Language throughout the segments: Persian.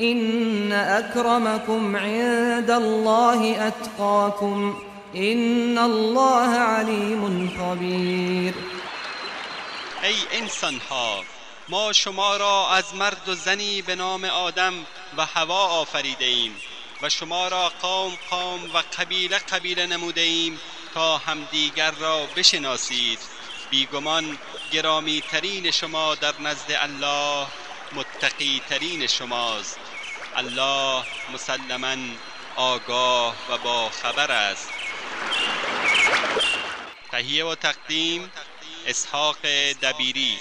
إن أكرمكم عند الله أتقاكم إن الله عليم خبير. ای انسان ها ما شما را از مرد و زنی به نام آدم و هوا آفریده ایم و شما را قوم قوم و قبیله قبیله نموده ایم تا همدیگر را بشناسید. بیگمان گرامی ترین شما در نزد الله متقی ترین شماست. الله مسلما آگاه و با خبر است. تهیه و تقدیم اسحاق دبیری.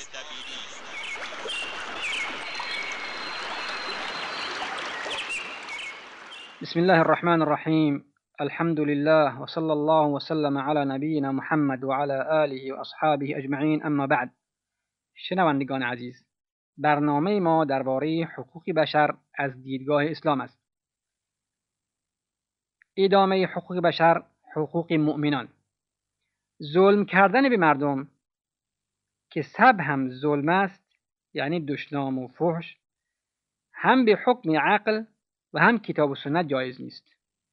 بسم الله الرحمن الرحیم الحمد لله وصلى الله وسلم على نبینا محمد وعلى آله وأصحابه اجمعین أما بعد شنوندگان عزیز برنامه ما درباره حقوق بشر از دیدگاه اسلام است. ادامه حقوق بشر حقوق مؤمنان. ظلم کردن به مردم که سب هم ظلم است یعنی دشنام و فحش هم به حکم عقل و هم کتاب و سنت جایز نیست.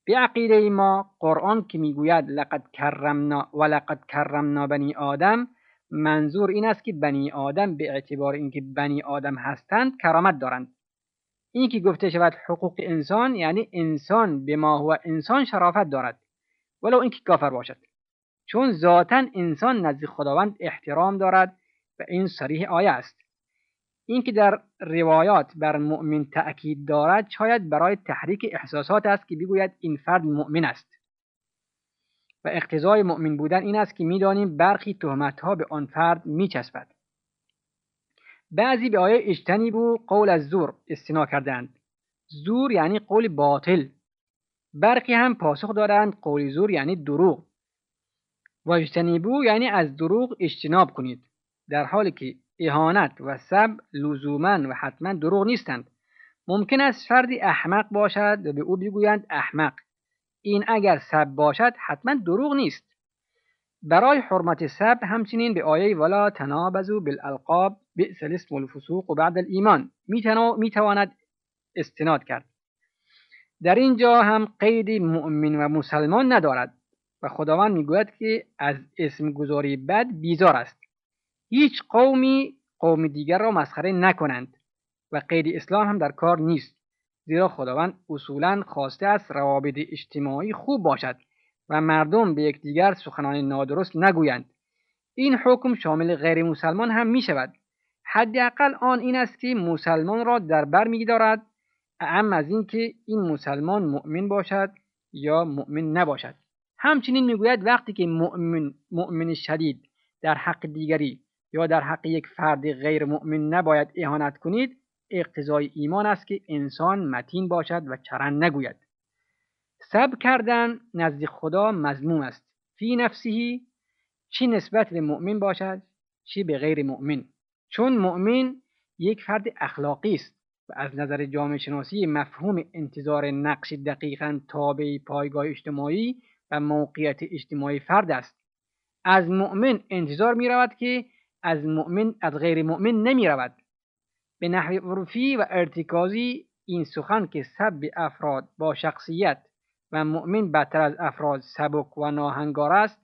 به عقیده ما قرآن که می‌گوید لقد کرمنا و لقد کرمنا بنی آدم منظور این است که بنی آدم به اعتبار اینکه بنی آدم هستند کرامت دارند. این که گفته شود حقوق انسان یعنی انسان به ما هو انسان شرافت دارد ولو اینکه کافر باشد. چون ذاتا انسان نزد خداوند احترام دارد و این صریح آیه است. اینکه در روایات بر مؤمن تأکید دارد شاید برای تحریک احساسات است که بگوید این فرد مؤمن است. و اقتضای مؤمن بودن این است که می‌دانیم برخی ها به آن فرد میچسبد. بعضی به آیه اجتنیبو قول از زور استنا کردند. زور یعنی قول باطل. برخی هم پاسخ دارند قول زور یعنی دروغ. و اجتنیبو یعنی از دروغ اجتناب کنید. در حالی که اهانت و سب لزوما و حتما دروغ نیستند. ممکن است فردی احمق باشد و به او بگویند احمق. این اگر سب باشد حتما دروغ نیست. برای حرمت سب همچنین به آیه ولا تنابزو بالالقاب بئس الاسم الفسوق و بعد الایمان می‌تواند استناد کرد. در اینجا هم قید مؤمن و مسلمان ندارد و خداوند می‌گوید که از اسم گذاری بد بیزار است. هیچ قومی قوم دیگر را مسخره نکنند و قید اسلام هم در کار نیست. زیرا خداوند اصولا خواسته است روابط اجتماعی خوب باشد و مردم به یکدیگر سخنان نادرست نگویند. این حکم شامل غیر مسلمان هم می شود حداقل آن این است که مسلمان را در بر میدارد اعم از اینکه این مسلمان مؤمن باشد یا مؤمن نباشد. همچنین می‌گوید وقتی که مؤمن مؤمن شدید در حق دیگری یا در حق یک فرد غیر مؤمن نباید اهانت کنید اقتضای ایمان است که انسان متین باشد و چرن نگوید. سب کردن نزد خدا مضموم است. فی نفسهی چی نسبت به مؤمن باشد چی به غیر مؤمن. چون مؤمن یک فرد اخلاقی است و از نظر جامعه شناسی مفهوم انتظار نقش دقیقا تابع پایگاه اجتماعی و موقعیت اجتماعی فرد است. از مؤمن انتظار می رود که از مؤمن از غیر مؤمن نمی رود به نحو عرفی و ارتکازی این سخن که سب افراد با شخصیت و مؤمن بدتر از افراد سبک و ناهنگار است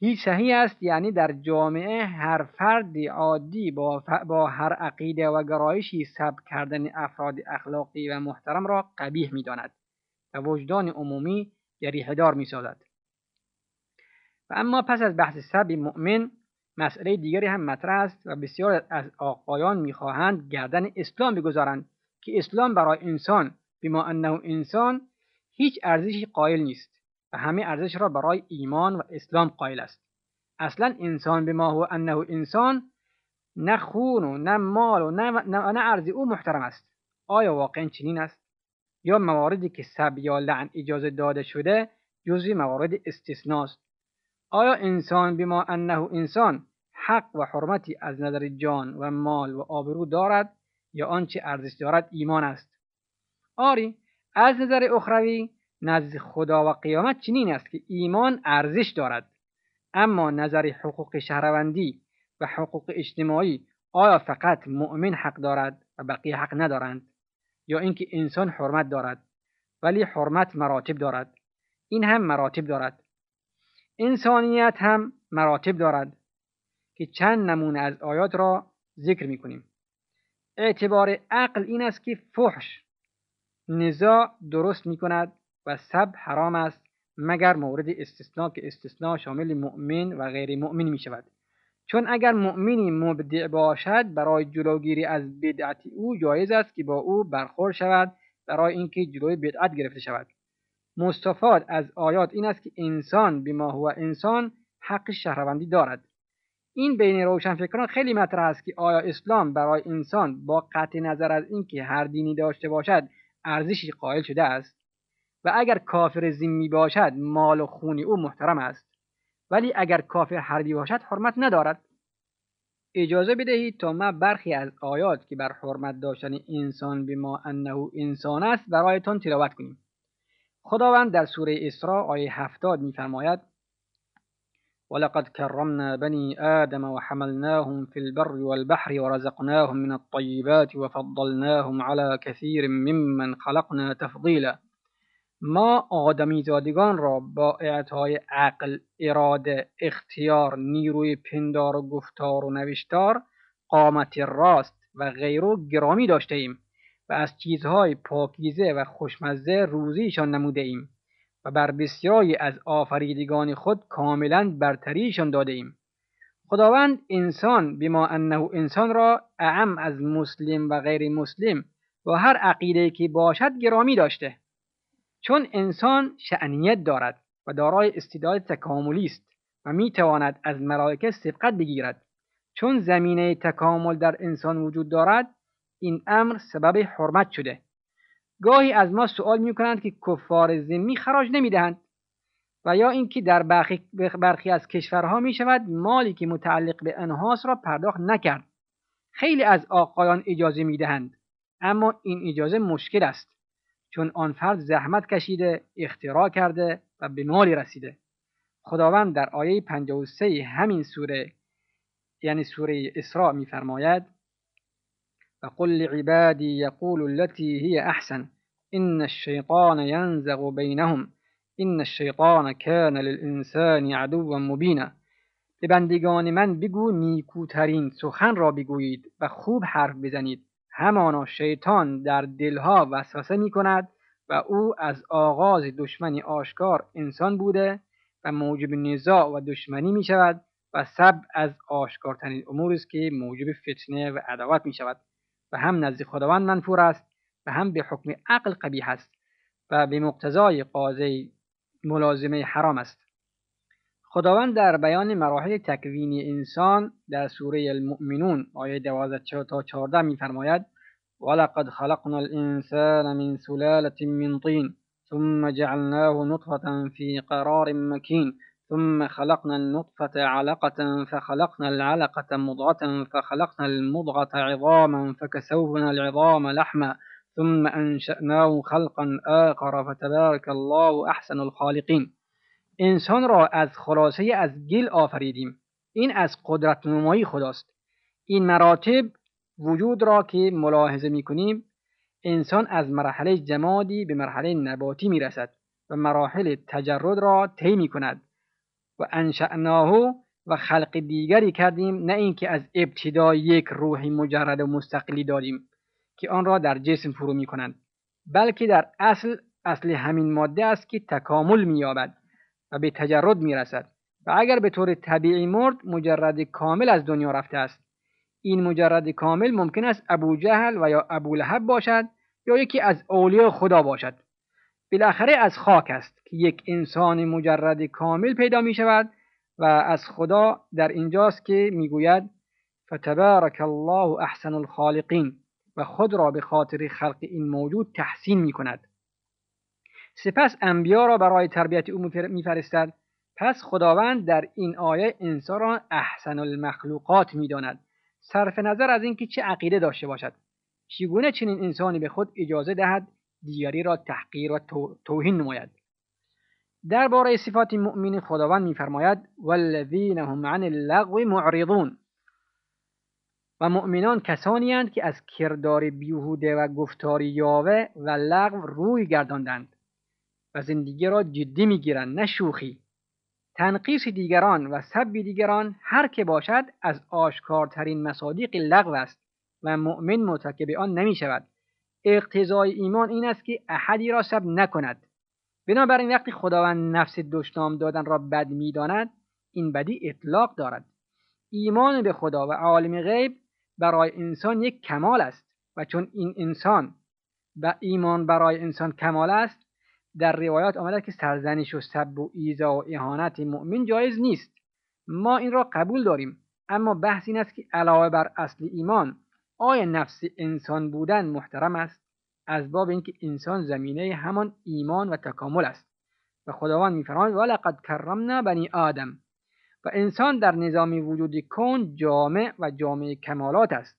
هیچ صحیح است یعنی در جامعه هر فرد عادی با, با هر عقیده و گرایشی سب کردن افراد اخلاقی و محترم را قبیح می داند و وجدان عمومی جریحدار می سازد. و اما پس از بحث سب مؤمن مسئله دیگری هم مطرح است و بسیار از آقایان می‌خواهند گردن اسلام بگذارند که اسلام برای انسان بما انه انسان هیچ ارزشی قائل نیست و همه ارزش را برای ایمان و اسلام قائل است. اصلا انسان به ما هو انه انسان نه خون و نه مال و نه, نه, ارزی او محترم است. آیا واقعا چنین است؟ یا مواردی که سب یا لعن اجازه داده شده جزوی موارد استثناست؟ آیا انسان بما انه انسان حق و حرمتی از نظر جان و مال و آبرو دارد یا آنچه ارزش دارد ایمان است؟ آری از نظر اخروی نزد خدا و قیامت چنین است که ایمان ارزش دارد. اما نظر حقوق شهروندی و حقوق اجتماعی آیا فقط مؤمن حق دارد و بقیه حق ندارند؟ یا اینکه انسان حرمت دارد ولی حرمت مراتب دارد؟ این هم مراتب دارد. انسانیت هم مراتب دارد که چند نمونه از آیات را ذکر می کنیم اعتبار عقل این است که فحش نزاع درست می کند و سب حرام است مگر مورد استثناء که استثناء شامل مؤمن و غیر مؤمن می شود چون اگر مؤمنی مبدع باشد برای جلوگیری از بدعت او جایز است که با او برخورد شود برای اینکه جلوی بدعت گرفته شود. مستفاد از آیات این است که انسان بما هو انسان حق شهروندی دارد. این بین روشنفکران خیلی مطرح است که آیا اسلام برای انسان با قطع نظر از اینکه هر دینی داشته باشد ارزشی قائل شده است؟ و اگر کافر ذمی باشد مال و خونی او محترم است. ولی اگر کافر حربی باشد حرمت ندارد. اجازه بدهید تا ما برخی از آیات که بر حرمت داشتن انسان به ما انه انسان است برایتان تلاوت کنیم. خداوند در سوره اسراء آیه هفتاد میفرماید ولقد كرمنا بني آدم وحملناهم في البر والبحر ورزقناهم من الطيبات وفضلناهم على كثير ممن خلقنا تفضيلا. ما آدمی زادگان را با اعطای عقل، اراده، اختیار، نیروی پندار و گفتار و نوشتار، قامت راست و غیرو گرامی داشته ایم از چیزهای پاکیزه و خوشمزه روزیشان نموده ایم و بر بسیاری از آفریدگان خود کاملا برتریشان داده ایم. خداوند انسان بما انه انسان را اعم از مسلم و غیر مسلم و هر عقیده که باشد گرامی داشته چون انسان شعنیت دارد و دارای استعداد تکاملی است و می تواند از ملائکه سبقت بگیرد چون زمینه تکامل در انسان وجود دارد این امر سبب حرمت شده. گاهی از ما سوال می کنند که کفار ذمی خراج نمی دهند و یا اینکه در برخی از کشورها می شود مالی که متعلق به انهاس را پرداخت نکرد. خیلی از آقایان اجازه می دهند اما این اجازه مشکل است چون آن فرد زحمت کشیده اختراع کرده و به مالی رسیده. خداوند در آیه 53 همین سوره یعنی سوره اسراء میفرماید و قل لعبادی یقول التي هي احسن ان الشیطان ینزغ بینهم این الشیطان کان للانسان عدوا مبینا به بندگان من بگو نیکوترین سخن را بگویید و خوب حرف بزنید. همانا شیطان در دلها وسوسه می کند و او از آغاز دشمنی آشکار انسان بوده و موجب نزاع و دشمنی می شود و سب از آشکارترین امور است که موجب فتنه و عداوت می شود و هم نزد خداوند منفور است و هم به حکم عقل قبیح است و به مقتضای قاضی ملازمه حرام است. خداوند در بیان مراحل تکوینی انسان در سوره المؤمنون آیه 12 تا 14 میفرماید ولقد خلقنا الانسان من سلالة من طين ثم جعلناه نطفة في قرار مكين ثم خلقنا النطفة علقة فخلقنا العلقة مضغة فخلقنا المضغة عظاما فكسونا العظام لحما ثم أنشأناه خلقا آخر فتبارك الله أحسن الخالقين. إنسان را از خلاصه از گل آفریدیم. این از قدرت نمایی خداست. این مراتب وجود را که ملاحظه می کنیم انسان از مرحله جمادی به مرحله نباتی می رسد و مراحل تجرد را طی می کند و انشأناه و خلق دیگری کردیم نه اینکه از ابتدا یک روحی مجرد و مستقلی داریم که آن را در جسم فرو می کنند بلکه در اصل اصل همین ماده است که تکامل می یابد و به تجرد می رسد و اگر به طور طبیعی مرد مجرد کامل از دنیا رفته است. این مجرد کامل ممکن است ابو جهل و یا ابو لهب باشد یا یکی از اولیاء خدا باشد. بالاخره از خاک است که یک انسان مجرد کامل پیدا می شود و از خدا در اینجاست که می‌گوید فتبارک الله احسن الخالقین و خود را به خاطر خلق این موجود تحسین می کند. سپس انبیا را برای تربیت او میفرستد پس خداوند در این آیه انسان را احسن المخلوقات می‌داند صرف نظر از اینکه چه عقیده داشته باشد. چگونه چنین انسانی به خود اجازه دهد دیگری را تحقیر و توهین نماید. درباره صفات مؤمن خداوند میفرماید والذین هم عن اللغو معرضون. و مؤمنان کسانی هستند که از کردار بیهوده و گفتار یاوه و لغو روی گرداندند و زندگی را جدی می‌گیرند نه شوخی. تنقیص دیگران و سب دیگران هر که باشد از آشکارترین مصادیق لغو است و مؤمن مرتکب آن نمی شود اقتضای ایمان این است که احدی را سب نکند. بنابراین وقتی خداوند نفس دشنام دادن را بد می‌داند این بدی اطلاق دارد. ایمان به خدا و عالم غیب برای انسان یک کمال است و چون این انسان و ایمان برای انسان کمال است در روایات آمده که سرزنش و سب و ایزا و اهانت مؤمن جایز نیست. ما این را قبول داریم اما بحث این است که علاوه بر اصل ایمان آیا نفس انسان بودن محترم است از باب اینکه انسان زمینه همان ایمان و تکامل است. و خداوند میفرماید ولقد کرمنا بنی آدم. و انسان در نظام وجود کن جامع و جامع کمالات است.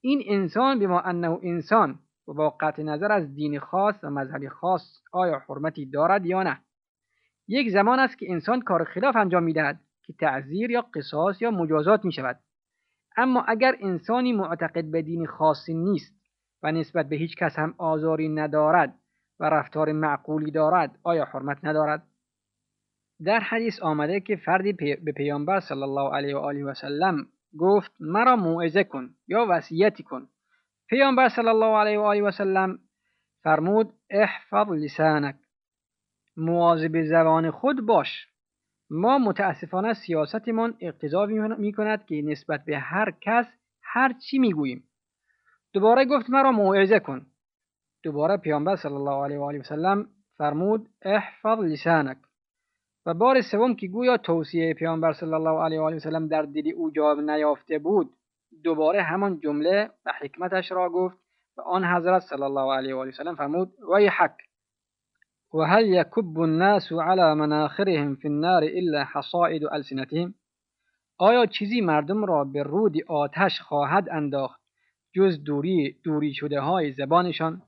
این انسان بما انه انسان و با قطع نظر از دین خاص و مذهب خاص آیا حرمتی دارد یا نه؟ یک زمان است که انسان کار خلاف انجام می‌دهد که تعذیر یا قصاص یا مجازات می شود اما اگر انسانی معتقد به دین خاصی نیست و نسبت به هیچ کس هم آزاری ندارد و رفتار معقولی دارد آیا حرمت ندارد؟ در حدیث آمده که فردی به پیامبر صلی الله علیه و آله و سلم گفت مرا موعظه کن یا وصیتی کن. پیامبر صلی الله علیه و آله و سلم فرمود احفظ لسانک. مواظب زبان خود باش. ما متاسفانه سیاستمان اقتضا می کند که نسبت به هر کس هر چی می‌گوییم. دوباره گفت مرا موعظه کن. دوباره پیامبر صلی الله علیه و آله و سلم فرمود احفظ لسانک. و بار سوم که گویا توصیه پیامبر صلی الله علیه و آله و سلم در دل او جواب نیافته بود دوباره همان جمله و حکمتش را گفت و آن حضرت صلی الله علیه و آله و سلم فرمود ویحک و هل یکب الناس على مناخرهم فی النار الا حصائد السنتهم آیا چیزی مردم را به رود آتش خواهد انداخت جز دوری دوری شده های زبانشان؟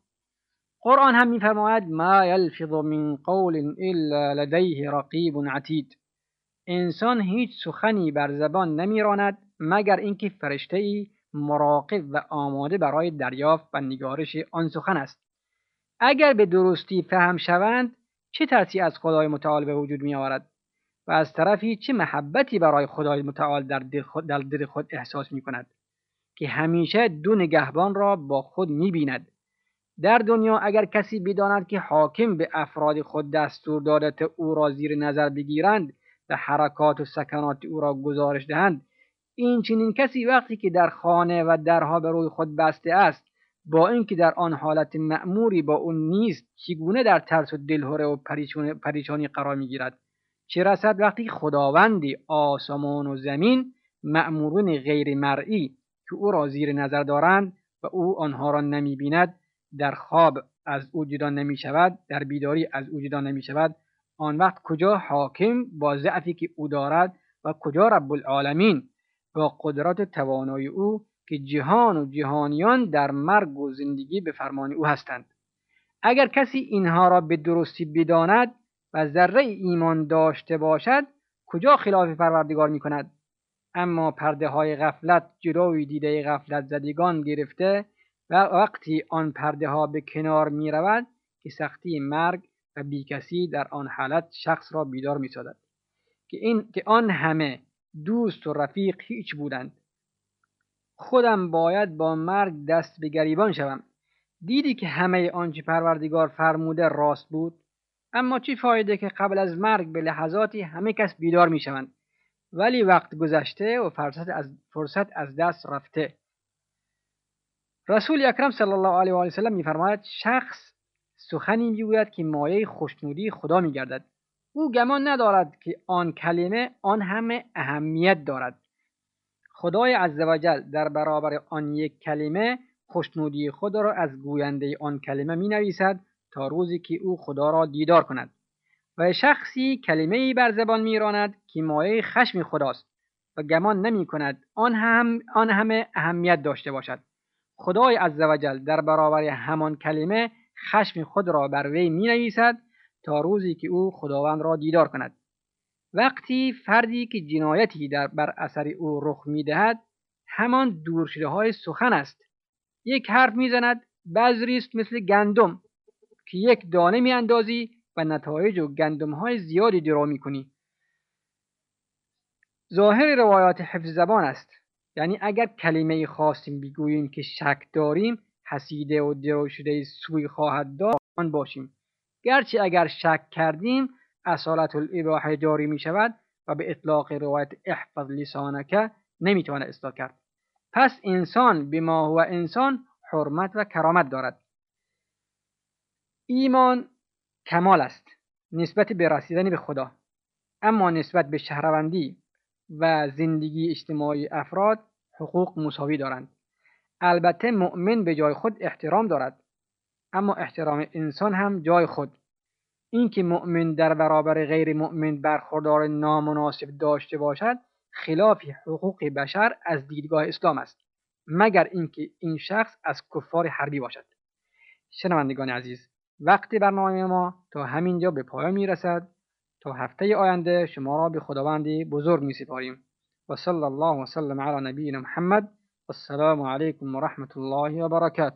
قرآن هم میفرماید ما یلفظ من قول الا لدیه رقیب عتید. انسان هیچ سخنی بر زبان نمیراند مگر اینکه فرشته ای مراقب و آماده برای دریافت و نگارش آن سخن است. اگر به درستی فهم شوند چه ترسی از خدای متعال به وجود می آورد و از طرفی چه محبتی برای خدای متعال در دل خود, در دل خود احساس می کند که همیشه دو نگهبان را با خود می بیند در دنیا اگر کسی بداند که حاکم به افراد خود دستور داده او را زیر نظر بگیرند و حرکات و سکنات او را گزارش دهند این چنین کسی وقتی که در خانه و درها به روی خود بسته است با اینکه در آن حالت معموری با اون نیست چگونه در ترس و دلهوره و پریشانی قرار می‌گیرد؟ چه رسد وقتی خداوندی آسمان و زمین مأمورون غیر مرئی که او را زیر نظر دارند و او آنها را نمی‌بیند در خواب از او جدا نمی شود در بیداری از او جدا نمی شود آن وقت کجا حاکم با ضعفی که او دارد و کجا رب العالمین؟ با قدرت توانایی او که جهان و جهانیان در مرگ و زندگی به فرمان او هستند. اگر کسی اینها را به درستی بداند و ذره ایمان داشته باشد کجا خلاف پروردگار می کند اما پرده های غفلت جلوی دیده غفلت زدگان گرفته و وقتی آن پرده ها به کنار می رود که سختی مرگ و بیکسی در آن حالت شخص را بیدار می سادد. که این که آن همه دوست و رفیق هیچ بودند. خودم باید با مرگ دست به گریبان شوم. دیدی که همه آنچه پروردگار فرموده راست بود؟ اما چی فایده که قبل از مرگ به لحظاتی همه کس بیدار می شوند؟ ولی وقت گذشته و فرصت از, فرصت از دست رفته. رسول اکرم صلی الله علیه و آله وسلم میفرماید شخص سخنی می‌گوید که مایه خوشنودی خدا میگردد. او گمان ندارد که آن کلمه آن همه اهمیت دارد. خدای عزوجل در برابر آن یک کلمه خوشنودی خود را از گوینده آن کلمه می نویسد تا روزی که او خدا را دیدار کند و شخصی کلمه ای بر زبان میراند که مایه خشم خداست و گمان نمی کند آن, هم آن همه اهمیت داشته باشد. خدای عزوجل در برابر همان کلمه خشم خود را بر وی می نویسد تا روزی که او خداوند را دیدار کند. وقتی فردی که جنایتی در بر اثر او رخ می دهد همان دورشده های سخن است. یک حرف می‌زند بذری است مثل گندم که یک دانه میاندازی و نتایج و گندم های زیادی درا می‌کنی. ظاهر روایات حفظ زبان است. یعنی اگر کلمه خواستیم بگوییم که شک داریم حسیده و درو شده سوی خواهد داشت آن باشیم. گرچه اگر شک کردیم اصالت الاباحه جاری می شود و به اطلاق روایت احفظ لسانک نمی‌تواند اصلاح کرد. پس انسان به ما و انسان حرمت و کرامت دارد. ایمان کمال است نسبت به رسیدن به خدا. اما نسبت به شهروندی و زندگی اجتماعی افراد حقوق مساوی دارند. البته مؤمن به جای خود احترام دارد. اما احترام انسان هم جای خود. اینکه مؤمن در برابر غیر مؤمن برخوردار نامناسب داشته باشد خلاف حقوق بشر از دیدگاه اسلام است مگر اینکه این شخص از کفار حربی باشد. شنوندگان عزیز وقت برنامه ما تا همینجا به پایان می‌رسد. تا هفته آینده شما را به خداوندی بزرگ می سپاریم و صلی الله وسلم علی نبینا محمد. والسلام علیکم و رحمت الله و برکاته.